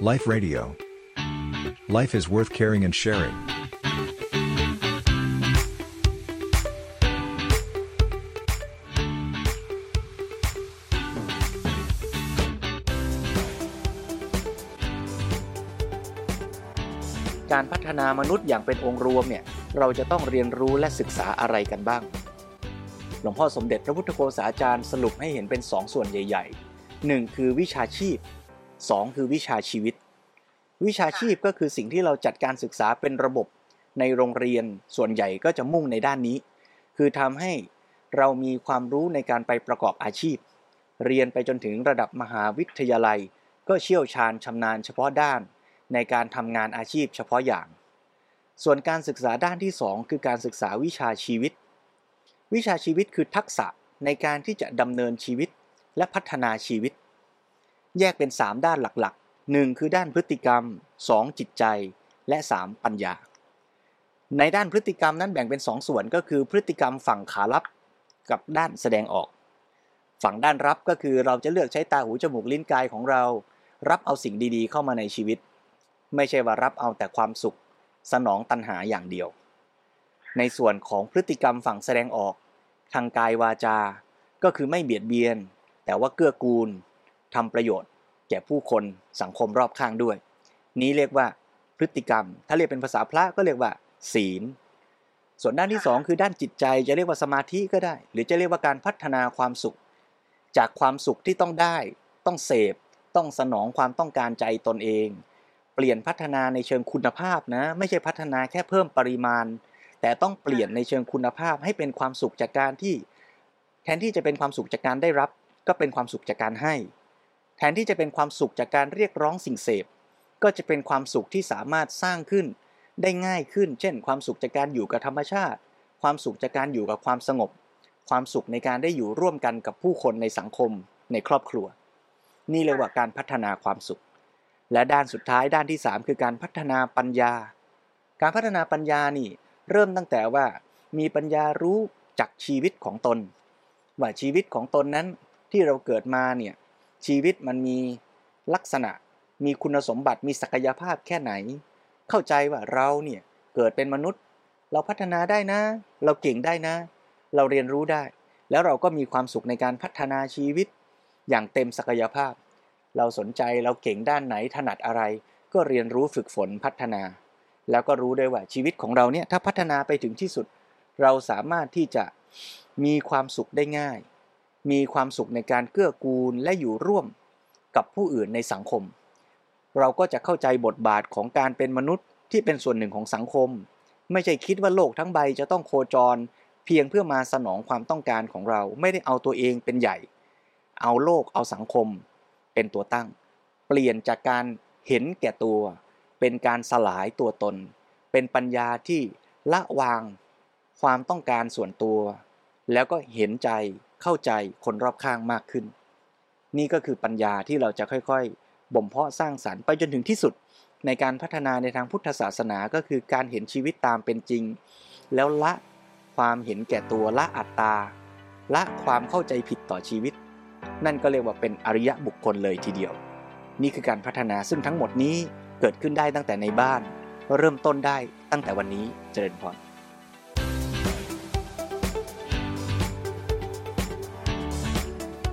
Life Radio. Life is worth caring and sharing. การพัฒนามนุษย์อย่างเป็นองค์รวมเนี่ยเราจะต้องเรียนรู้และศึกษาอะไรกันบ้าง หลวงพ่อสมเด็จพระพุทธโฆษาจารย์สรุปให้เห็นเป็นสองส่วนใหญ่ๆ 1 คือวิชาชีพ 2 คือวิชาชีวิต วิชาชีพก็คือสิ่งที่เราจัดการศึกษาเป็นระบบในโรงเรียนส่วนใหญ่ก็จะมุ่งในด้านนี้ คือทำให้เรามีความรู้ในการไปประกอบอาชีพ เรียนไปจนถึงระดับมหาวิทยาลัย ก็เชี่ยวชาญชำนาญเฉพาะด้าน ในการทำงานอาชีพเฉพาะอย่าง ส่วนการศึกษาด้านที่ 2 คือการศึกษาวิชาชีวิต วิชาชีวิตคือทักษะในการที่จะดำเนินชีวิตและพัฒนาชีวิต แยกเป็น 3 ด้านหลักๆ 1 คือด้านพฤติกรรม 2 จิตใจ และ 3 ปัญญา ในด้านพฤติกรรมนั้นแบ่งเป็น 2 ส่วนก็คือพฤติกรรมฝั่งขารับกับด้านแสดงออก ฝั่งด้านรับก็คือเราจะเลือกใช้ตาหูจมูกลิ้นกายของเรา รับเอาสิ่งดีๆ เข้ามาในชีวิต ไม่ใช่ว่ารับเอาแต่ความสุข สนองตัณหาอย่างเดียว ในส่วนของพฤติกรรมฝั่งแสดงออก ทางกายวาจา ก็คือไม่เบียดเบียน แต่ว่าเกื้อกูล ทำประโยชน์ แก่ผู้คนสังคมรอบข้างด้วย นี้เรียกว่าพฤติกรรม ถ้าเรียกเป็นภาษาพระก็เรียกว่า ศีล ส่วนด้านที่ 2 คือด้านจิตใจจะเรียกว่าสมาธิก็ได้ หรือจะเรียกว่าการพัฒนาความสุข จากความสุขที่ต้องได้ ต้องเสพ ต้องสนองความต้องการใจตนเอง เปลี่ยนพัฒนาในเชิงคุณภาพนะ ไม่ใช่พัฒนาแค่เพิ่มปริมาณ แต่ต้องเปลี่ยนในเชิงคุณภาพให้เป็นความสุขจากการที่ แทนที่จะเป็นความสุขจากการได้รับ ก็เป็นความสุขจากการให้ แทนที่จะเป็นความสุขจากการเรียกร้องสิ่งเสพ ก็จะเป็นความสุขที่สามารถสร้างขึ้น ได้ง่ายขึ้น เช่น ความสุขจากการอยู่กับธรรมชาติ ความสุขจากการอยู่กับความสงบ ความสุขในการได้อยู่ร่วมกันกับผู้คนในสังคม ในครอบครัว นี่เรียกว่าการพัฒนาความสุข และด้านสุดท้ายด้านที่ 3 คือการพัฒนาปัญญา การพัฒนาปัญญานี่เริ่มตั้งแต่ว่า มีปัญญารู้จักชีวิตของตน ว่าชีวิตของตนนั้นที่เราเกิดมาเนี่ย ชีวิตมันมีลักษณะ มีคุณสมบัติมีศักยภาพแค่ไหน เข้าใจว่าเราเนี่ยเกิดเป็นมนุษย์ เราพัฒนาได้นะ เราเก่งได้นะ เราเรียนรู้ได้ แล้วเราก็มีความสุขในการพัฒนาชีวิต อย่างเต็มศักยภาพ เราสนใจเราเก่งด้านไหนถนัดอะไร ก็เรียนรู้ฝึกฝนพัฒนา แล้วก็รู้ได้ว่าชีวิตของเราเนี่ยถ้าพัฒนาไปถึงที่สุด เราสามารถที่จะมีความสุขได้ง่าย มีความสุขในการเกื้อกูลและอยู่ร่วมกับผู้อื่นในสังคม เราก็จะเข้าใจบทบาทของการเป็นมนุษย์ที่เป็นส่วนหนึ่งของสังคม ไม่ใช่คิดว่าโลกทั้งใบจะต้องโคจร เพียงเพื่อมาสนองความต้องการของเราไม่ได้เอาตัวเองเป็นใหญ่ เอาโลกเอาสังคม เป็นตัวตั้ง เปลี่ยนจากการเห็นแก่ตัว เป็นการสลายตัวตน เป็นปัญญาที่ละวางความต้องการส่วนตัว แล้วก็เห็นใจ เข้าใจคนรอบข้างมากขึ้น นี่ก็คือปัญญาที่เราจะค่อยๆ บ่มเพาะสร้างสารรค์ไปจนถึงที่สุด ในการพัฒนาในทางพุทธศาสนาก็คือการเห็นชีวิตตามเป็นจริง แล้วละความเห็นแก่ตัวละอัตตา ละความเข้าใจผิดต่อชีวิต นั่นก็เรียกว่าเป็นอริยะบุคคลเลยทีเดียว นี่คือการพัฒนาซึ่งทั้งหมดนี้เกิดขึ้นได้ตั้งแต่ในบ้าน เริ่มต้นได้ตั้งแต่วันนี้เจริญพร